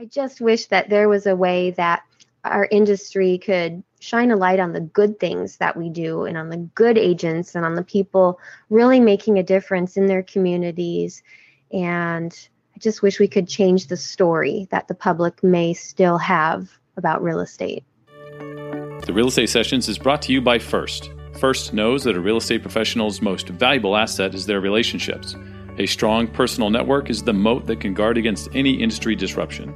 I just wish that there was a way that our industry could shine a light on the good things that we do and on the good agents and on the people really making a difference in their communities. And I just wish we could change the story that the public may still have about real estate. The Real Estate Sessions is brought to you by First. First knows that a real estate professional's most valuable asset is their relationships. A strong personal network is the moat that can guard against any industry disruption.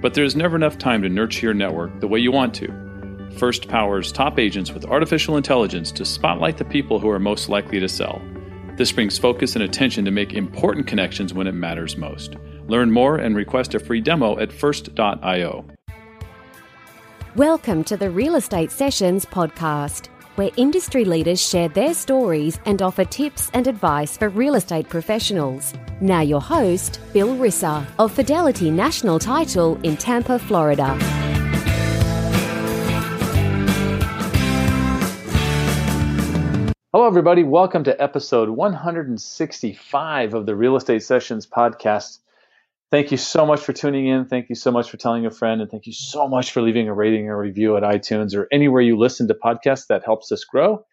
But there's never enough time to nurture your network the way you want to. First powers top agents with artificial intelligence to spotlight the people who are most likely to sell. This brings focus and attention to make important connections when it matters most. Learn more and request a free demo at first.io. Welcome to the Real Estate Sessions podcast, where industry leaders share their stories and offer tips and advice for real estate professionals. Now, your host, Bill Risser of Fidelity National Title in Tampa, Florida. Hello, everybody. Welcome to episode 165 of the Real Estate Sessions podcast. Thank you so much for tuning in. Thank you so much for telling a friend. And thank you so much for leaving a rating or review at iTunes or anywhere you listen to podcasts. That helps us grow.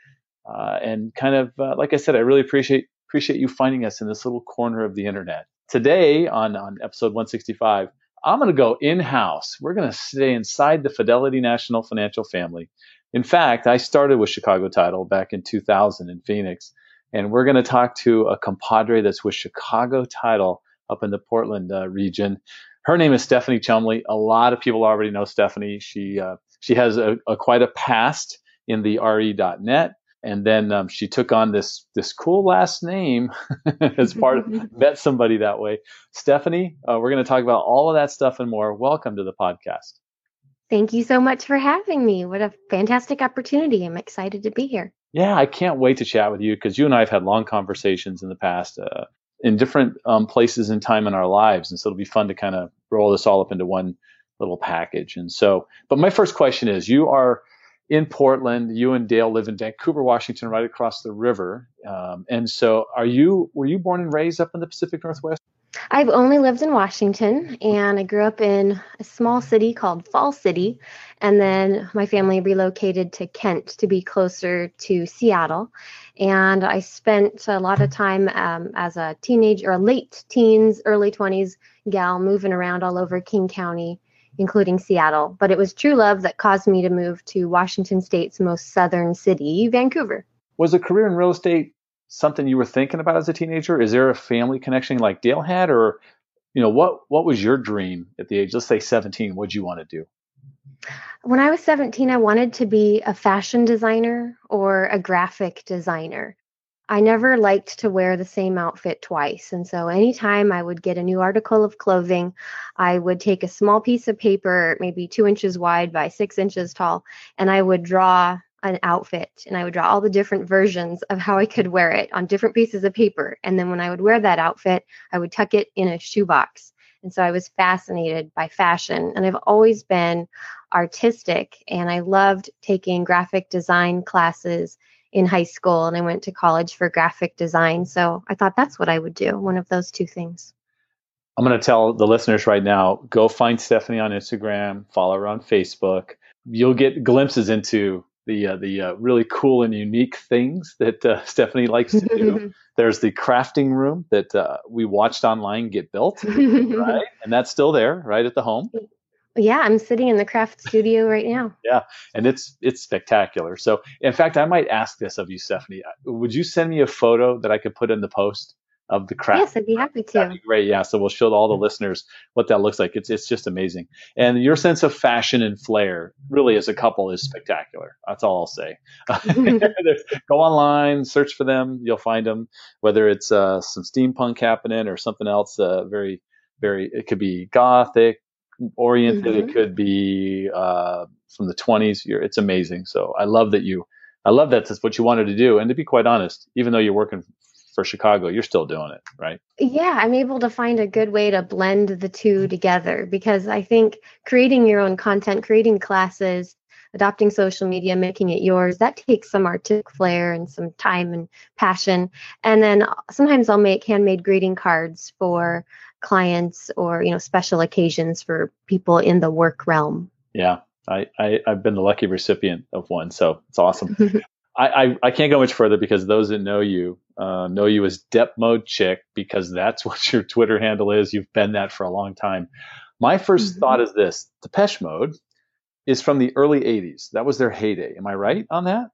Uh, and kind of, uh, like I said, I really appreciate appreciate you finding us in this little corner of the internet. Today on, on episode 165, I'm going to go in house. We're going to stay inside the Fidelity National Financial family. In fact, I started with Chicago Title back in 2000 in Phoenix, and we're going to talk to a compadre that's with Chicago Title up in the Portland uh, region. Her name is Stephanie Chumbley. A lot of people already know Stephanie. She uh, she has a, a, quite a past in the re.net and then um, she took on this this cool last name as part of met somebody that way. Stephanie uh, we're going to talk about all of that stuff and more. Welcome to the podcast. Thank you so much for having me. What a fantastic opportunity. I'm excited to be here. Yeah i can't wait to chat with you because you and i have had long conversations in the past uh, in different um, places and time in our lives and so it'll be fun to kind of roll this all up into one little package and so but my first question is you are in Portland. You and Dale live in Vancouver, Washington, right across the river. Um, and so, are you? Were you born and raised up in the Pacific Northwest? I've only lived in Washington, and I grew up in a small city called Fall City, and then my family relocated to Kent to be closer to Seattle. And I spent a lot of time um, as a teenager, or late teens, early 20s gal, moving around all over King County including Seattle. But it was true love that caused me to move to Washington State's most southern city, Vancouver. Was a career in real estate something you were thinking about as a teenager? Is there a family connection like Dale had, or you know, what what was your dream at the age? Let's say 17. What'd you want to do? When I was 17, I wanted to be a fashion designer or a graphic designer. I never liked to wear the same outfit twice. And so anytime I would get a new article of clothing, I would take a small piece of paper, maybe two inches wide by six inches tall, and I would draw an outfit and I would draw all the different versions of how I could wear it on different pieces of paper. And then when I would wear that outfit, I would tuck it in a shoebox. And so I was fascinated by fashion. And I've always been artistic and I loved taking graphic design classes in high school and I went to college for graphic design. So I thought that's what I would do, one of those two things. I'm going to tell the listeners right now go find Stephanie on Instagram, follow her on Facebook. You'll get glimpses into the uh, the uh, really cool and unique things that uh, Stephanie likes to do. There's the crafting room that uh, we watched online get built, right? And that's still there, right at the home. Yeah, I'm sitting in the craft studio right now. yeah, and it's it's spectacular. So, in fact, I might ask this of you, Stephanie. Would you send me a photo that I could put in the post of the craft? Yes, I'd be happy to. Be great. Yeah, so we'll show all the listeners what that looks like. It's it's just amazing, and your sense of fashion and flair, really, as a couple, is spectacular. That's all I'll say. Go online, search for them. You'll find them. Whether it's uh, some steampunk happening or something else, uh, very very. It could be gothic oriented. Mm-hmm. It could be uh, from the 20s. You're, it's amazing. So I love that you, I love that that's what you wanted to do. And to be quite honest, even though you're working for Chicago, you're still doing it, right? Yeah, I'm able to find a good way to blend the two mm-hmm. together because I think creating your own content, creating classes, adopting social media, making it yours, that takes some artistic flair and some time and passion. And then sometimes I'll make handmade greeting cards for clients or you know special occasions for people in the work realm. Yeah, I, I have been the lucky recipient of one, so it's awesome. I, I, I can't go much further because those that know you uh, know you as Dep Mode Chick because that's what your Twitter handle is. You've been that for a long time. My 1st mm-hmm. thought is this: Depeche Mode is from the early '80s. That was their heyday. Am I right on that?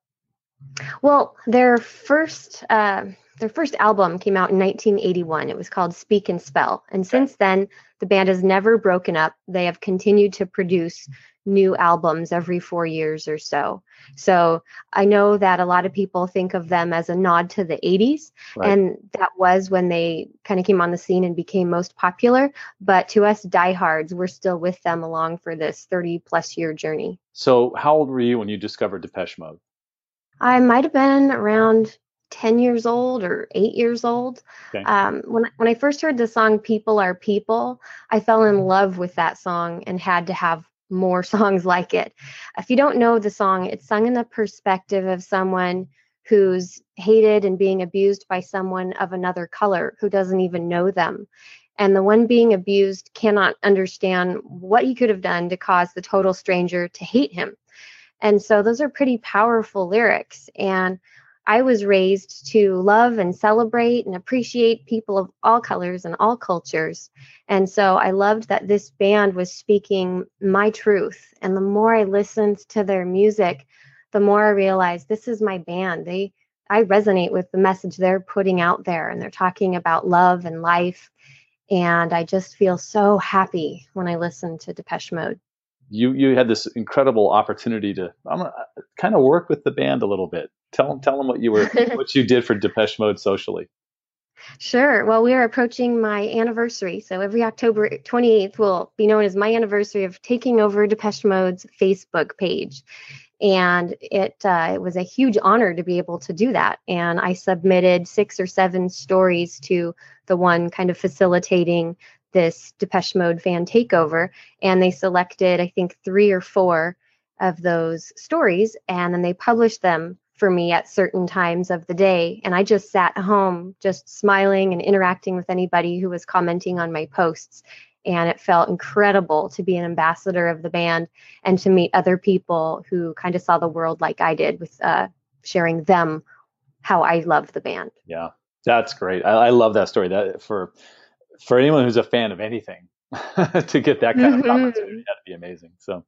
Well, their first uh, their first album came out in 1981. It was called Speak and Spell, and since then the band has never broken up. They have continued to produce new albums every four years or so. So I know that a lot of people think of them as a nod to the 80s, right. and that was when they kind of came on the scene and became most popular. But to us diehards, we're still with them along for this 30 plus year journey. So, how old were you when you discovered Depeche Mode? I might have been around 10 years old or 8 years old. Okay. Um, when, when I first heard the song People Are People, I fell in love with that song and had to have more songs like it. If you don't know the song, it's sung in the perspective of someone who's hated and being abused by someone of another color who doesn't even know them. And the one being abused cannot understand what he could have done to cause the total stranger to hate him. And so those are pretty powerful lyrics. And I was raised to love and celebrate and appreciate people of all colors and all cultures. And so I loved that this band was speaking my truth. And the more I listened to their music, the more I realized this is my band. They I resonate with the message they're putting out there and they're talking about love and life. And I just feel so happy when I listen to Depeche Mode you you had this incredible opportunity to I'm gonna kind of work with the band a little bit. Tell them tell them what you were what you did for Depeche Mode socially. Sure. Well, we are approaching my anniversary. So every October 28th will be known as my anniversary of taking over Depeche Mode's Facebook page. And it, uh, it was a huge honor to be able to do that. And I submitted six or seven stories to the one kind of facilitating this Depeche Mode fan takeover, and they selected, I think, three or four of those stories, and then they published them for me at certain times of the day. And I just sat home, just smiling and interacting with anybody who was commenting on my posts. And it felt incredible to be an ambassador of the band and to meet other people who kind of saw the world like I did with uh, sharing them how I love the band. Yeah, that's great. I, I love that story. That for for anyone who's a fan of anything to get that kind mm-hmm. of opportunity, that'd be amazing. So,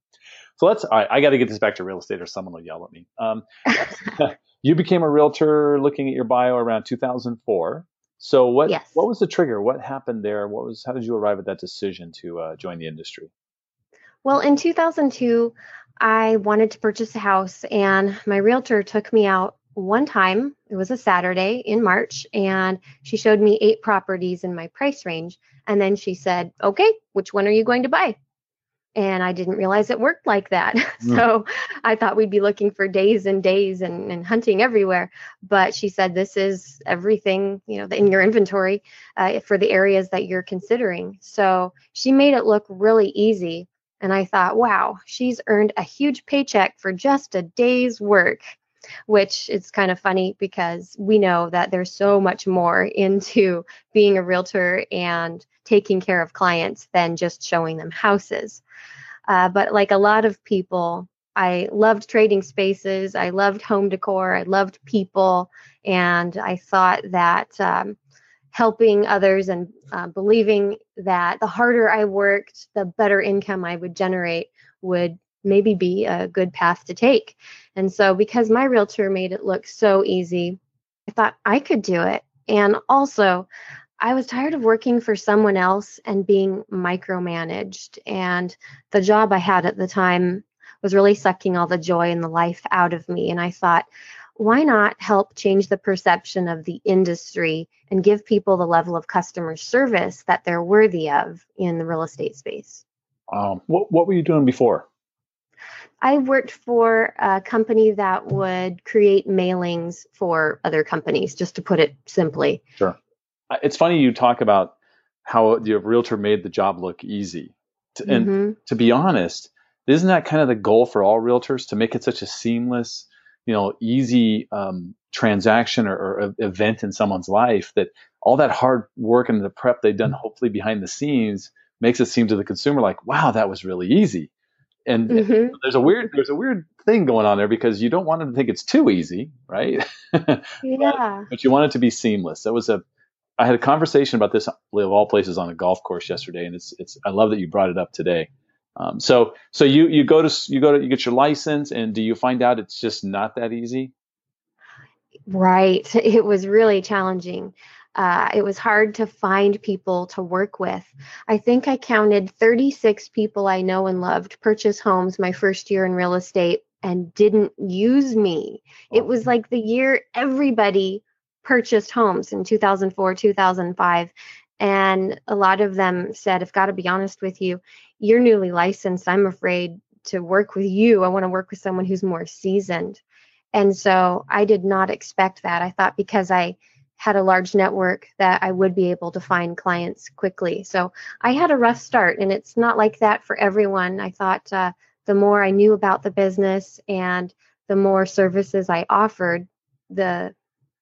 so let's. All right, I got to get this back to real estate, or someone will yell at me. Um, you became a realtor looking at your bio around 2004. So what yes. what was the trigger? What happened there? What was how did you arrive at that decision to uh, join the industry? Well, in 2002, I wanted to purchase a house, and my realtor took me out one time, it was a Saturday in March, and she showed me eight properties in my price range. And then she said, Okay, which one are you going to buy? And I didn't realize it worked like that. Mm. so I thought we'd be looking for days and days and, and, hunting everywhere. But she said, This is everything, you know, in your inventory uh, for the areas that you're considering. So she made it look really easy. And I thought, wow, she's earned a huge paycheck for just a day's work which is kind of funny because we know that there's so much more into being a realtor and taking care of clients than just showing them houses. Uh, but like a lot of people, I loved trading spaces. I loved home decor. I loved people. And I thought that um, helping others and uh, believing that the harder I worked, the better income I would generate would maybe be a good path to take. And so, because my realtor made it look so easy, I thought I could do it. And also, I was tired of working for someone else and being micromanaged. And the job I had at the time was really sucking all the joy and the life out of me. And I thought, why not help change the perception of the industry and give people the level of customer service that they're worthy of in the real estate space? Um, what, what were you doing before? I worked for a company that would create mailings for other companies, just to put it simply. Sure. It's funny you talk about how the realtor made the job look easy. And mm-hmm. to be honest, isn't that kind of the goal for all realtors to make it such a seamless, you know, easy um, transaction or, or, event in someone's life that all that hard work and the prep they've done, hopefully behind the scenes, makes it seem to the consumer like, wow, that was really easy. And mm-hmm. there's a weird there's a weird thing going on there because you don't want them to think it's too easy, right? yeah. but, but you want it to be seamless. That was a I had a conversation about this of all places on a golf course yesterday, and it's it's I love that you brought it up today. Um, so so you you go to you go to you get your license, and do you find out it's just not that easy? Right. It was really challenging. Uh, it was hard to find people to work with. I think I counted 36 people I know and loved purchase homes my first year in real estate and didn't use me. It was like the year everybody purchased homes in 2004, 2005. And a lot of them said, I've got to be honest with you, you're newly licensed. I'm afraid to work with you. I want to work with someone who's more seasoned. And so I did not expect that. I thought because I had a large network that I would be able to find clients quickly. So I had a rough start, and it's not like that for everyone. I thought uh, the more I knew about the business and the more services I offered, the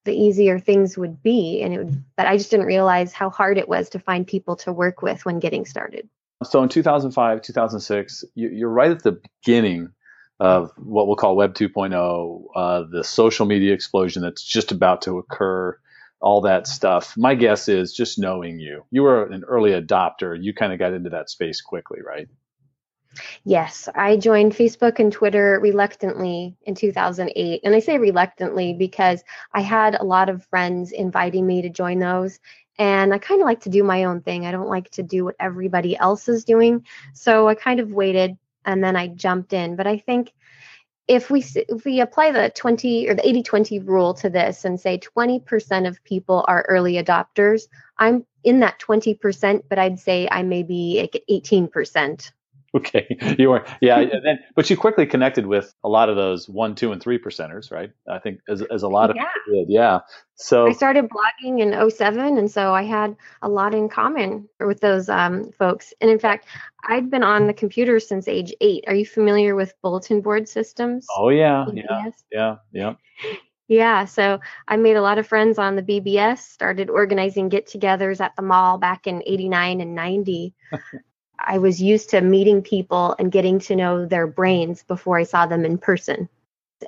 the easier things would be and it would but i just didn't realize how hard it was to find people to work with when getting started so in 2005 2006 you're right at the beginning of what we'll call web 2.0 uh, the social media explosion that's just about to occur all that stuff. My guess is just knowing you, you were an early adopter. You kind of got into that space quickly, right? Yes, I joined Facebook and Twitter reluctantly in 2008. And I say reluctantly because I had a lot of friends inviting me to join those. And I kind of like to do my own thing. I don't like to do what everybody else is doing. So I kind of waited and then I jumped in. But I think if we if we apply the 20 or the 80 20 rule to this and say 20% of people are early adopters i'm in that 20% but i'd say i may be like 18% Okay, you were yeah, and then but you quickly connected with a lot of those one, two, and three percenters, right? I think as, as a lot of yeah. people did, yeah. So I started blogging in 07, and so I had a lot in common with those um, folks. And in fact, I'd been on the computer since age eight. Are you familiar with bulletin board systems? Oh yeah, BBS? yeah, yeah, yeah. Yeah, so I made a lot of friends on the BBS, started organizing get togethers at the mall back in 89 and 90. I was used to meeting people and getting to know their brains before I saw them in person.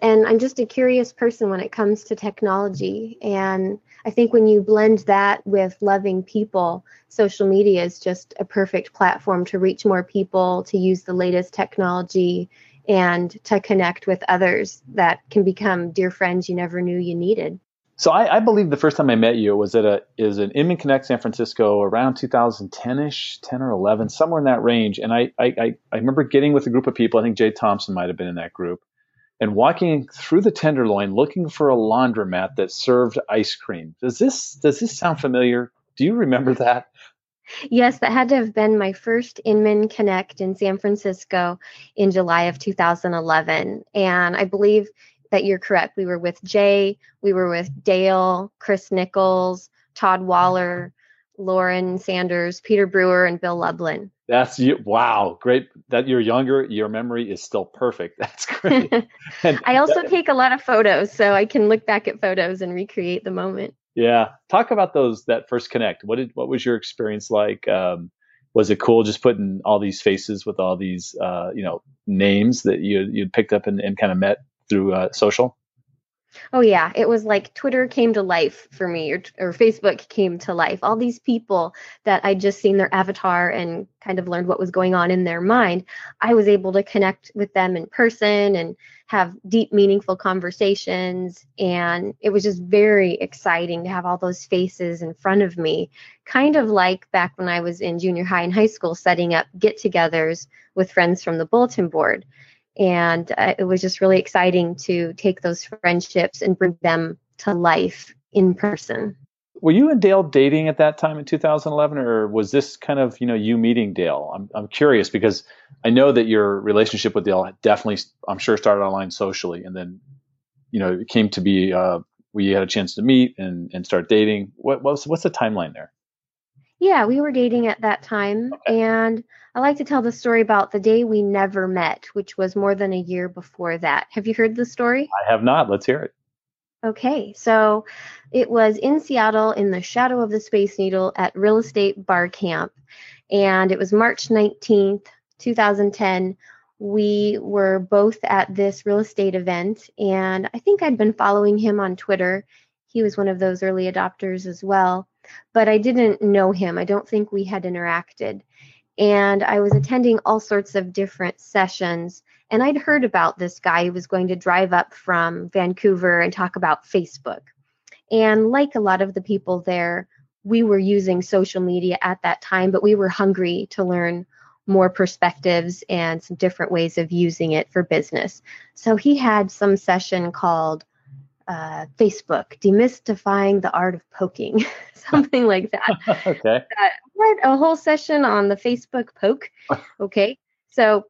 And I'm just a curious person when it comes to technology. And I think when you blend that with loving people, social media is just a perfect platform to reach more people, to use the latest technology, and to connect with others that can become dear friends you never knew you needed. So I, I, believe the first time I met you was at a is an Inman Connect San Francisco around 2010ish, 10 or 11, somewhere in that range. And I, I I remember getting with a group of people. I think Jay Thompson might have been in that group, and walking through the Tenderloin looking for a laundromat that served ice cream. Does this does this sound familiar? Do you remember that? Yes, that had to have been my first Inman Connect in San Francisco in July of 2011. And I believe that you're correct. We were with Jay, we were with Dale, Chris Nichols, Todd Waller, Lauren Sanders, Peter Brewer, and Bill Lublin. That's you. Wow, great. That you're younger, your memory is still perfect. That's great. I also take a lot of photos, so I can look back at photos and recreate the moment. Yeah, talk about those that first connect. What did what was your experience like? Um, was it cool just putting all these faces with all these uh, you know names that you you'd picked up and, and kind of met through uh, social? Oh yeah, it was like Twitter came to life for me, or, or Facebook came to life. All these people that I'd just seen their avatar and kind of learned what was going on in their mind, I was able to connect with them in person and have deep, meaningful conversations. And it was just very exciting to have all those faces in front of me, kind of like back when I was in junior high and high school, setting up get-togethers with friends from the bulletin board and uh, it was just really exciting to take those friendships and bring them to life in person. Were you and Dale dating at that time in 2011, or was this kind of you know you meeting Dale? I'm I'm curious because I know that your relationship with Dale definitely, I'm sure, started online socially, and then you know it came to be uh, we had a chance to meet and and start dating. What what's what's the timeline there? Yeah, we were dating at that time. Okay. And I like to tell the story about the day we never met, which was more than a year before that. Have you heard the story? I have not. Let's hear it. Okay, so it was in Seattle in the shadow of the Space Needle at Real Estate Bar Camp. And it was March 19th, 2010. We were both at this real estate event, and I think I'd been following him on Twitter. He was one of those early adopters as well, but I didn't know him. I don't think we had interacted. And I was attending all sorts of different sessions and I'd heard about this guy who was going to drive up from Vancouver and talk about Facebook. And like a lot of the people there, we were using social media at that time, but we were hungry to learn more perspectives and some different ways of using it for business. So he had some session called uh, Facebook, demystifying the art of poking, something like that. okay. Uh, what a whole session on the Facebook poke. Okay. So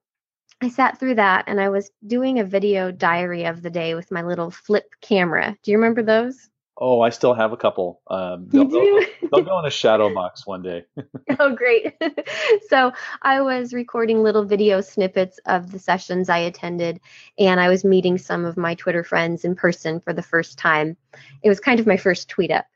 I sat through that and I was doing a video diary of the day with my little flip camera. Do you remember those? Oh, I still have a couple. Um, they'll, they'll, they'll, go in a shadow box one day. oh, great. so I was recording little video snippets of the sessions I attended, and I was meeting some of my Twitter friends in person for the first time. It was kind of my first tweet up.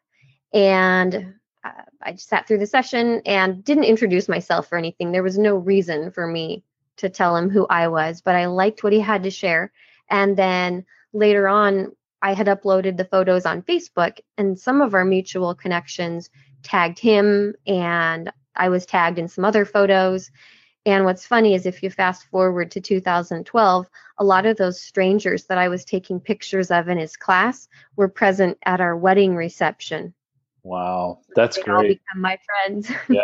And uh, I sat through the session and didn't introduce myself or anything. There was no reason for me to tell him who I was, but I liked what he had to share. And then later on, I had uploaded the photos on Facebook, and some of our mutual connections tagged him, and I was tagged in some other photos. And what's funny is if you fast forward to 2012, a lot of those strangers that I was taking pictures of in his class were present at our wedding reception. Wow, that's they great. All become my friends. yeah,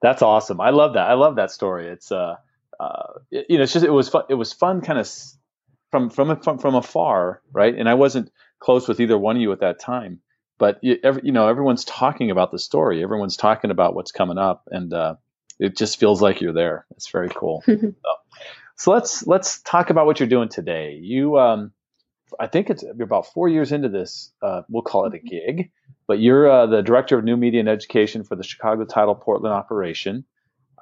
that's awesome. I love that. I love that story. It's uh, uh, you know, it's just it was fun. It was fun, kind of from from from from afar, right? And I wasn't close with either one of you at that time, but you, every, you know, everyone's talking about the story. Everyone's talking about what's coming up, and uh, it just feels like you're there. It's very cool. so, so, let's let's talk about what you're doing today. You, um, I think it's you're about four years into this. Uh, we'll call it a gig, but you're uh, the director of new media and education for the Chicago Title Portland operation.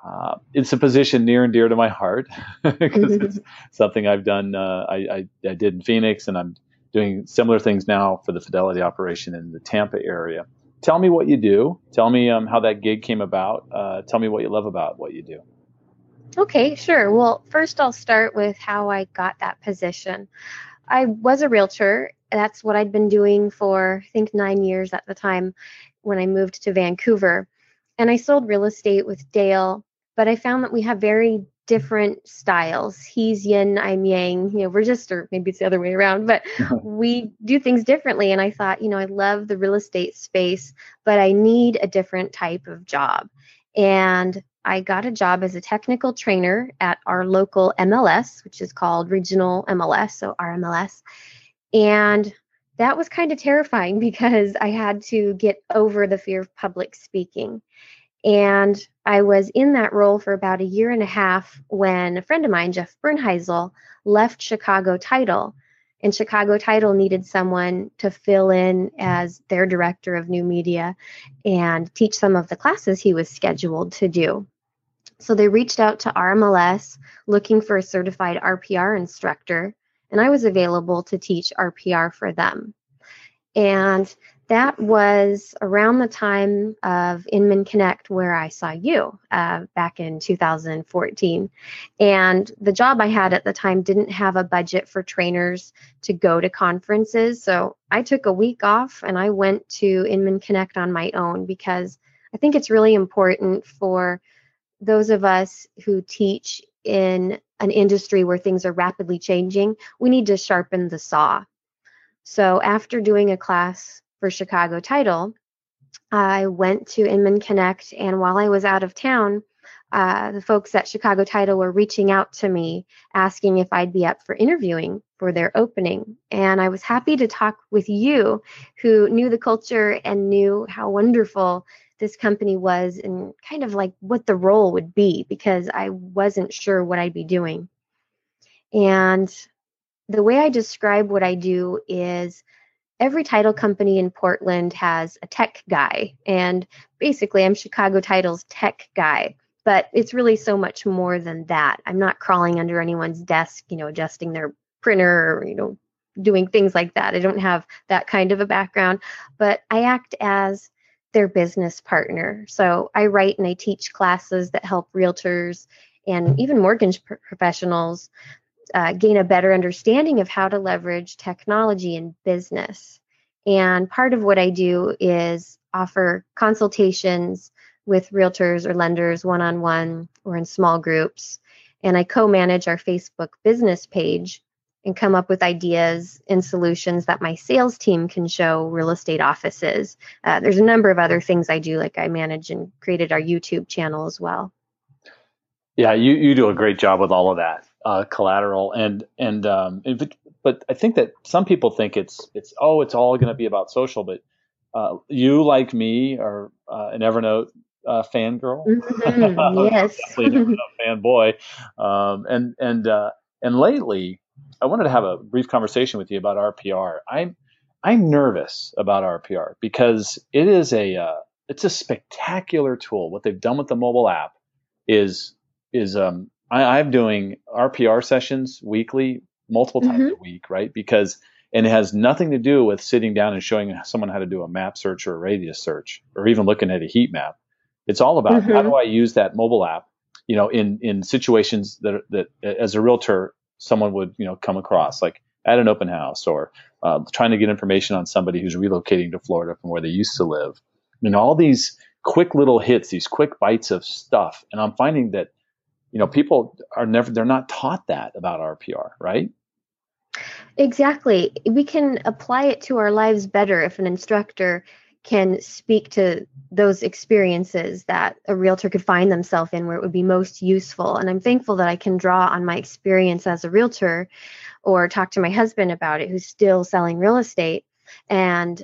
Uh, it's a position near and dear to my heart because it's something I've done. Uh, I, I, I, did in Phoenix, and I'm doing similar things now for the Fidelity operation in the Tampa area. Tell me what you do. Tell me um, how that gig came about. Uh, tell me what you love about what you do. Okay, sure. Well, first I'll start with how I got that position. I was a realtor. That's what I'd been doing for, I think, nine years at the time when I moved to Vancouver. And I sold real estate with Dale but I found that we have very different styles. He's yin, I'm yang. You know, we're just, or maybe it's the other way around, but we do things differently. And I thought, you know, I love the real estate space, but I need a different type of job. And I got a job as a technical trainer at our local MLS, which is called Regional MLS, so RMLS. And that was kind of terrifying because I had to get over the fear of public speaking. And I was in that role for about a year and a half when a friend of mine, Jeff Bernheisel, left Chicago Title. And Chicago Title needed someone to fill in as their director of new media and teach some of the classes he was scheduled to do. So they reached out to RMLS looking for a certified RPR instructor, and I was available to teach RPR for them. And that was around the time of Inman Connect where I saw you uh, back in 2014. And the job I had at the time didn't have a budget for trainers to go to conferences. So I took a week off and I went to Inman Connect on my own because I think it's really important for those of us who teach in an industry where things are rapidly changing, we need to sharpen the saw. So after doing a class for Chicago Title, I went to Inman Connect, and while I was out of town, uh, the folks at Chicago Title were reaching out to me asking if I'd be up for interviewing for their opening. And I was happy to talk with you, who knew the culture and knew how wonderful this company was and kind of like what the role would be because I wasn't sure what I'd be doing. And the way I describe what I do is every title company in Portland has a tech guy. And basically, I'm Chicago Title's tech guy. But it's really so much more than that. I'm not crawling under anyone's desk, you know, adjusting their printer or, you know, doing things like that. I don't have that kind of a background, but I act as their business partner. So I write and I teach classes that help realtors and even mortgage professionals uh, gain a better understanding of how to leverage technology in business. And part of what I do is offer consultations with realtors or lenders one on one or in small groups. And I co manage our Facebook business page and come up with ideas and solutions that my sales team can show real estate offices. Uh, there's a number of other things I do, like I manage and created our YouTube channel as well. Yeah, you, you do a great job with all of that uh, collateral. And and um, but I think that some people think it's it's oh it's all going to be about social, but uh, you like me are uh, an Evernote uh, fangirl, mm-hmm, yes, definitely an fanboy, um, and and uh, and lately I wanted to have a brief conversation with you about RPR. I'm I'm nervous about RPR because it is a uh, it's a spectacular tool. What they've done with the mobile app is is um, I, I'm doing RPR sessions weekly, multiple times mm-hmm. a week, right? Because and it has nothing to do with sitting down and showing someone how to do a map search or a radius search or even looking at a heat map. It's all about mm-hmm. how do I use that mobile app, you know, in in situations that that as a realtor someone would you know come across like at an open house or uh, trying to get information on somebody who's relocating to Florida from where they used to live. I mean, all these quick little hits, these quick bites of stuff, and I'm finding that you know people are never they're not taught that about RPR, right? Exactly. We can apply it to our lives better if an instructor can speak to those experiences that a realtor could find themselves in where it would be most useful. And I'm thankful that I can draw on my experience as a realtor or talk to my husband about it, who's still selling real estate, and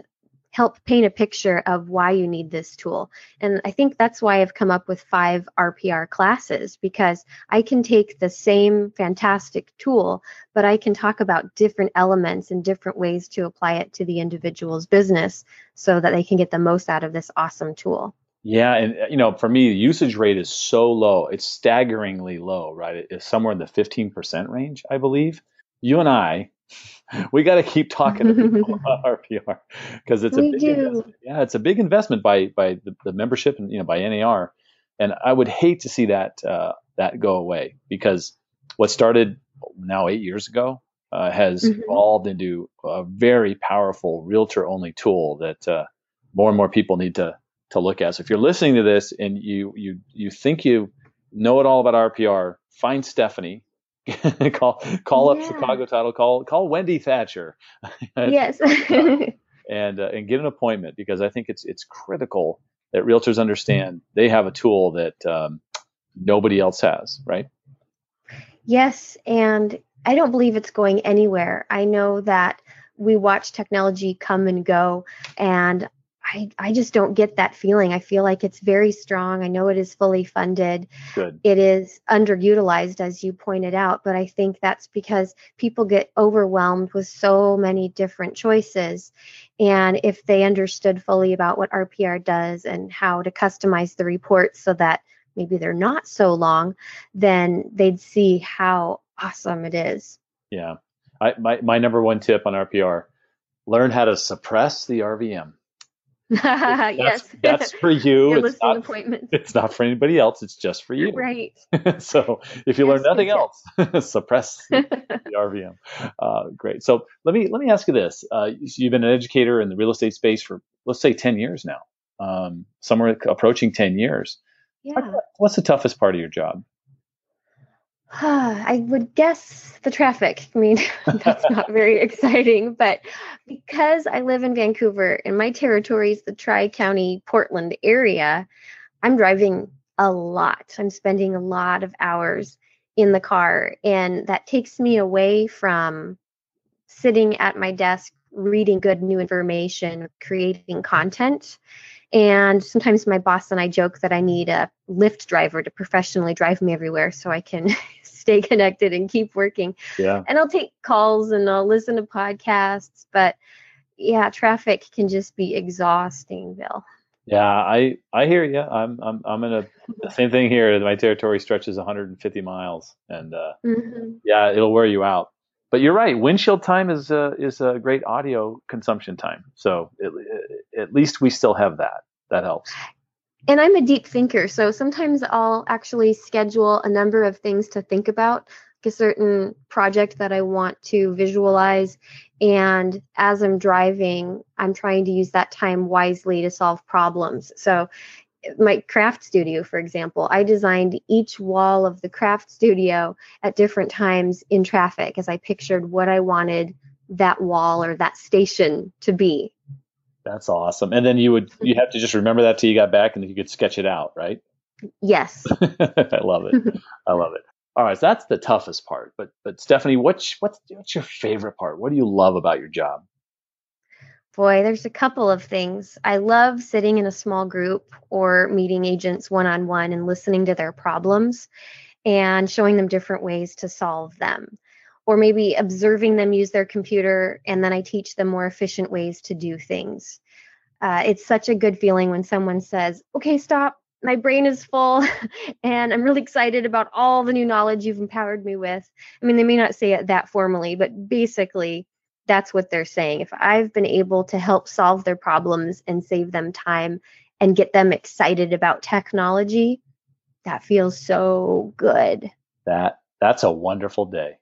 help paint a picture of why you need this tool. And I think that's why I've come up with five RPR classes because I can take the same fantastic tool, but I can talk about different elements and different ways to apply it to the individual's business so that they can get the most out of this awesome tool. Yeah, and uh, you know, for me, the usage rate is so low; it's staggeringly low, right? It's somewhere in the fifteen percent range, I believe. You and I we got to keep talking to people about RPR because it's we a big investment. yeah, it's a big investment by by the, the, membership and you know by NAR, and I would hate to see that uh, that go away because what started now eight years ago uh, has mm-hmm. evolved into a very powerful realtor only tool that uh, more and more people need to to look at. So if you're listening to this and you you you think you know it all about RPR, find Stephanie call call yeah. up Chicago Title. Call call Wendy Thatcher. yes. and uh, and get an appointment because I think it's it's critical that realtors understand they have a tool that um, nobody else has, right? Yes, and I don't believe it's going anywhere. I know that we watch technology come and go, and I, I just don't get that feeling. I feel like it's very strong. I know it is fully funded. Good. It is underutilized, as you pointed out, but I think that's because people get overwhelmed with so many different choices. And if they understood fully about what RPR does and how to customize the reports so that maybe they're not so long, then they'd see how awesome it is. Yeah. I, my, my number one tip on RPR learn how to suppress the RVM. That's, yes, that's for you. Your it's not, appointment. It's not for anybody else. It's just for you. Right. so if you yes, learn nothing else, suppress the RVM. Uh, great. So let me let me ask you this: uh, You've been an educator in the real estate space for let's say ten years now, um, somewhere approaching ten years. Yeah. What's the toughest part of your job? I would guess the traffic. I mean, that's not very exciting, but because I live in Vancouver and my territory is the Tri County Portland area, I'm driving a lot. I'm spending a lot of hours in the car, and that takes me away from sitting at my desk reading good new information, creating content. And sometimes my boss and I joke that I need a Lyft driver to professionally drive me everywhere so I can stay connected and keep working. Yeah. And I'll take calls and I'll listen to podcasts, but yeah, traffic can just be exhausting, Bill. Yeah, I I hear you. I'm I'm I'm in a the same thing here. My territory stretches 150 miles, and uh, mm-hmm. yeah, it'll wear you out. but you're right. Windshield time is a, is a great audio consumption time. So it, it, at least we still have that. That helps. And I'm a deep thinker, so sometimes I'll actually schedule a number of things to think about, like a certain project that I want to visualize. And as I'm driving, I'm trying to use that time wisely to solve problems. So my craft studio, for example, I designed each wall of the craft studio at different times in traffic as I pictured what I wanted that wall or that station to be. That's awesome. And then you would you have to just remember that till you got back and you could sketch it out, right? Yes. I love it. I love it. All right, so that's the toughest part. But but Stephanie, what's what's what's your favorite part? What do you love about your job? Boy, there's a couple of things. I love sitting in a small group or meeting agents one on one and listening to their problems and showing them different ways to solve them. Or maybe observing them use their computer and then I teach them more efficient ways to do things. Uh, it's such a good feeling when someone says, okay, stop, my brain is full and I'm really excited about all the new knowledge you've empowered me with. I mean, they may not say it that formally, but basically, that's what they're saying. If I've been able to help solve their problems and save them time and get them excited about technology, that feels so good. That that's a wonderful day.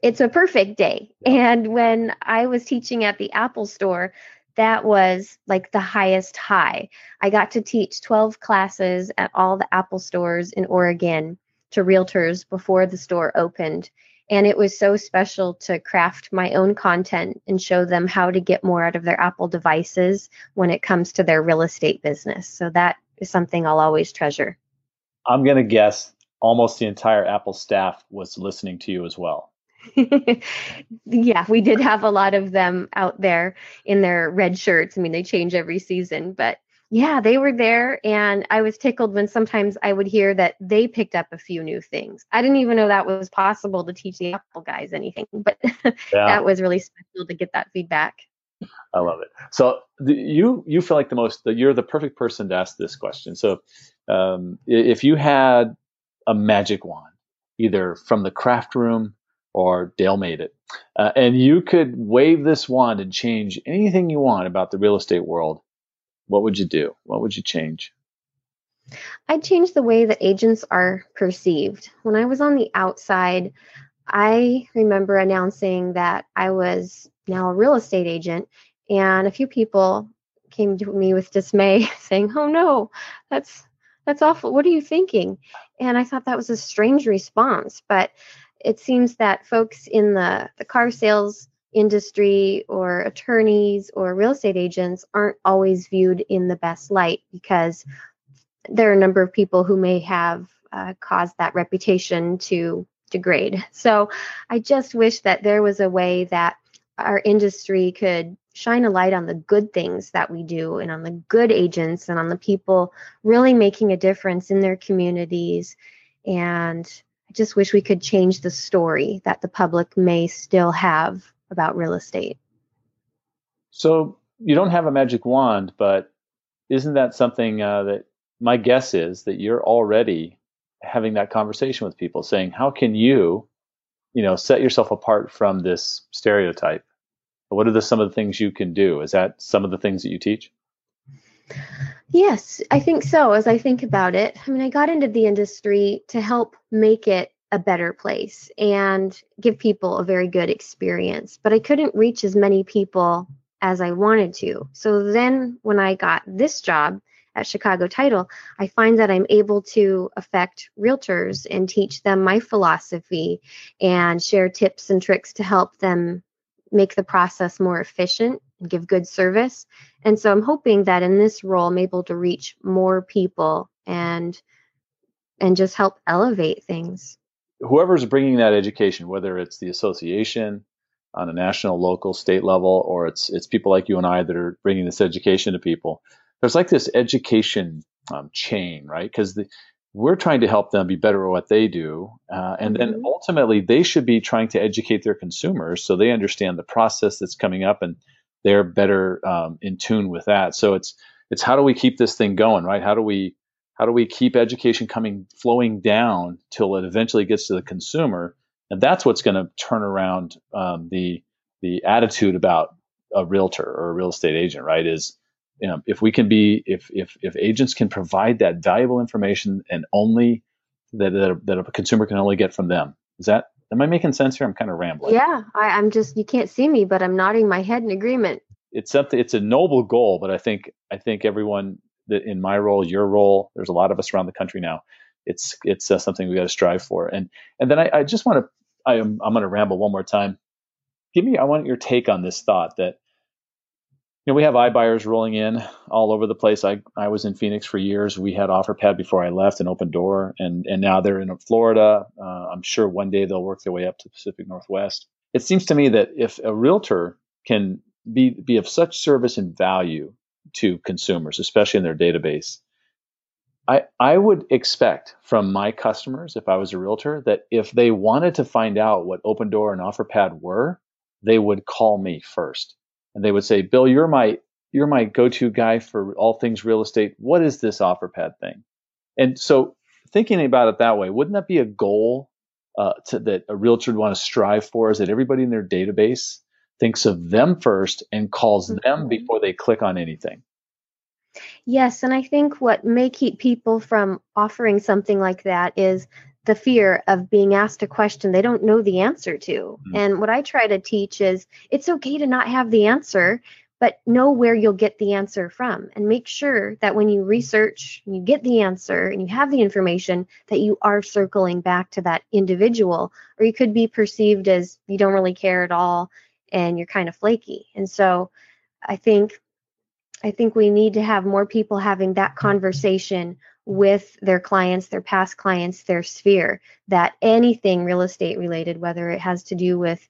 It's a perfect day. And when I was teaching at the Apple store, that was like the highest high. I got to teach 12 classes at all the Apple stores in Oregon to realtors before the store opened. And it was so special to craft my own content and show them how to get more out of their Apple devices when it comes to their real estate business. So that is something I'll always treasure. I'm going to guess almost the entire Apple staff was listening to you as well. yeah, we did have a lot of them out there in their red shirts. I mean, they change every season, but yeah, they were there. And I was tickled when sometimes I would hear that they picked up a few new things. I didn't even know that was possible to teach the Apple guys anything, but yeah. that was really special to get that feedback. I love it. So you you feel like the most you're the perfect person to ask this question. So um, if you had a magic wand, either from the craft room or Dale made it, uh, and you could wave this wand and change anything you want about the real estate world, what would you do? What would you change? I'd change the way that agents are perceived. When I was on the outside, I remember announcing that I was now a real estate agent, and a few people came to me with dismay, saying, "Oh no, that's that's awful. What are you thinking?" And I thought that was a strange response, but it seems that folks in the, the car sales industry or attorneys or real estate agents aren't always viewed in the best light because there are a number of people who may have uh, caused that reputation to degrade. So I just wish that there was a way that our industry could shine a light on the good things that we do and on the good agents and on the people really making a difference in their communities. And I just wish we could change the story that the public may still have about real estate. So you don't have a magic wand, but isn't that something uh, that my guess is that you're already having that conversation with people, saying, "How can you, you know, set yourself apart from this stereotype? What are the, some of the things you can do? Is that some of the things that you teach?" Yes, I think so. As I think about it, I mean, I got into the industry to help make it a better place and give people a very good experience. But I couldn't reach as many people as I wanted to. So then when I got this job at Chicago Title, I find that I'm able to affect realtors and teach them my philosophy and share tips and tricks to help them make the process more efficient and give good service. And so I'm hoping that in this role I'm able to reach more people and and just help elevate things whoever's bringing that education, whether it's the association on a national, local, state level, or it's it's people like you and I that are bringing this education to people. There's like this education um, chain, right? Because we're trying to help them be better at what they do, uh, and mm-hmm. then ultimately they should be trying to educate their consumers so they understand the process that's coming up and they're better um, in tune with that. So it's it's how do we keep this thing going, right? How do we how do we keep education coming flowing down till it eventually gets to the consumer and that's what's going to turn around um, the the attitude about a realtor or a real estate agent, right? Is you know if we can be if if if agents can provide that valuable information and only that that, that a consumer can only get from them. Is that am I making sense here? I'm kind of rambling. Yeah, I, I'm just you can't see me, but I'm nodding my head in agreement. It's something. It's a noble goal, but I think I think everyone that in my role, your role, there's a lot of us around the country now. It's it's uh, something we got to strive for. And and then I, I just want to I am I'm going to ramble one more time. Give me I want your take on this thought that you know, we have iBuyers rolling in all over the place. I, I was in Phoenix for years. We had OfferPad before I left and Opendoor, and and now they're in Florida. Uh, I'm sure one day they'll work their way up to the Pacific Northwest. It seems to me that if a realtor can be be of such service and value to consumers, especially in their database, I I would expect from my customers, if I was a realtor, that if they wanted to find out what Opendoor and OfferPad were, they would call me first and they would say, "Bill, you're my you're my go-to guy for all things real estate. What is this OfferPad thing?" And so, thinking about it that way, wouldn't that be a goal uh, to, that a realtor would want to strive for? Is that everybody in their database thinks of them first and calls mm-hmm. them before they click on anything? Yes, and I think what may keep people from offering something like that is the fear of being asked a question they don't know the answer to. Mm-hmm. And what I try to teach is it's okay to not have the answer, but know where you'll get the answer from and make sure that when you research, you get the answer and you have the information that you are circling back to that individual or you could be perceived as you don't really care at all and you're kind of flaky. And so I think I think we need to have more people having that conversation with their clients, their past clients, their sphere, that anything real estate related, whether it has to do with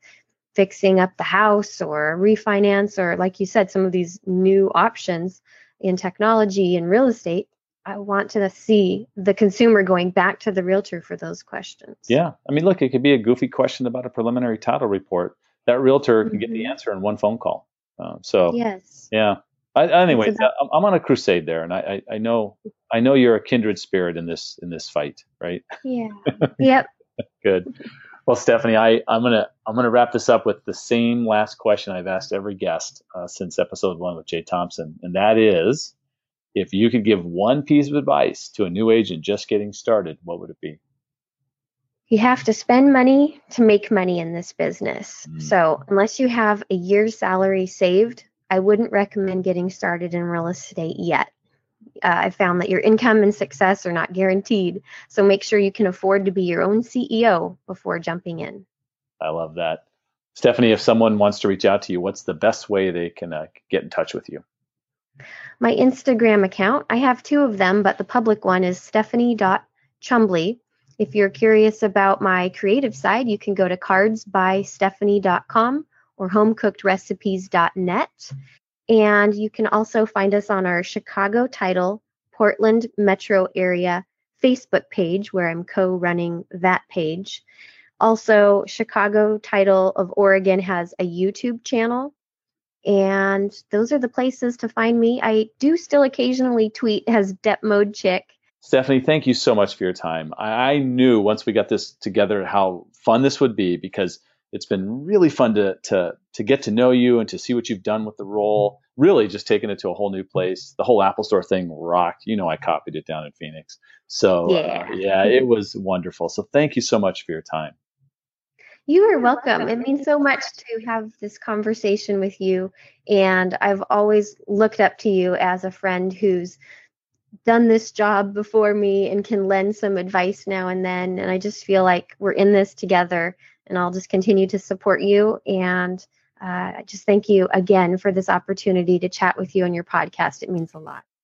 fixing up the house or refinance, or like you said, some of these new options in technology and real estate, I want to see the consumer going back to the realtor for those questions. Yeah. I mean, look, it could be a goofy question about a preliminary title report. That realtor can mm-hmm. get the mm-hmm. answer in one phone call. Uh, so, yes. Yeah. I, anyway, about- I'm on a crusade there, and I, I, I, know I know you're a kindred spirit in this in this fight, right? Yeah. yep. Good. Well, Stephanie, I, I'm gonna I'm gonna wrap this up with the same last question I've asked every guest uh, since episode one with Jay Thompson, and that is, if you could give one piece of advice to a new agent just getting started, what would it be? You have to spend money to make money in this business. Mm. So unless you have a year's salary saved I wouldn't recommend getting started in real estate yet. Uh, I found that your income and success are not guaranteed. So make sure you can afford to be your own CEO before jumping in. I love that. Stephanie, if someone wants to reach out to you, what's the best way they can uh, get in touch with you? My Instagram account, I have two of them, but the public one is stephanie.chumbley. If you're curious about my creative side, you can go to cardsbystephanie.com or homecookedrecipes.net. And you can also find us on our Chicago title, Portland metro area Facebook page, where I'm co running that page. Also, Chicago title of Oregon has a YouTube channel. And those are the places to find me. I do still occasionally tweet as Dep Mode Chick. Stephanie, thank you so much for your time. I knew once we got this together how fun this would be because it's been really fun to to to get to know you and to see what you've done with the role. Really, just taking it to a whole new place. The whole Apple Store thing rocked. You know, I copied it down in Phoenix. So yeah, uh, yeah it was wonderful. So thank you so much for your time. You are welcome. It means so much to have this conversation with you. And I've always looked up to you as a friend who's done this job before me and can lend some advice now and then. And I just feel like we're in this together and I'll just continue to support you. And uh, just thank you again for this opportunity to chat with you on your podcast. It means a lot.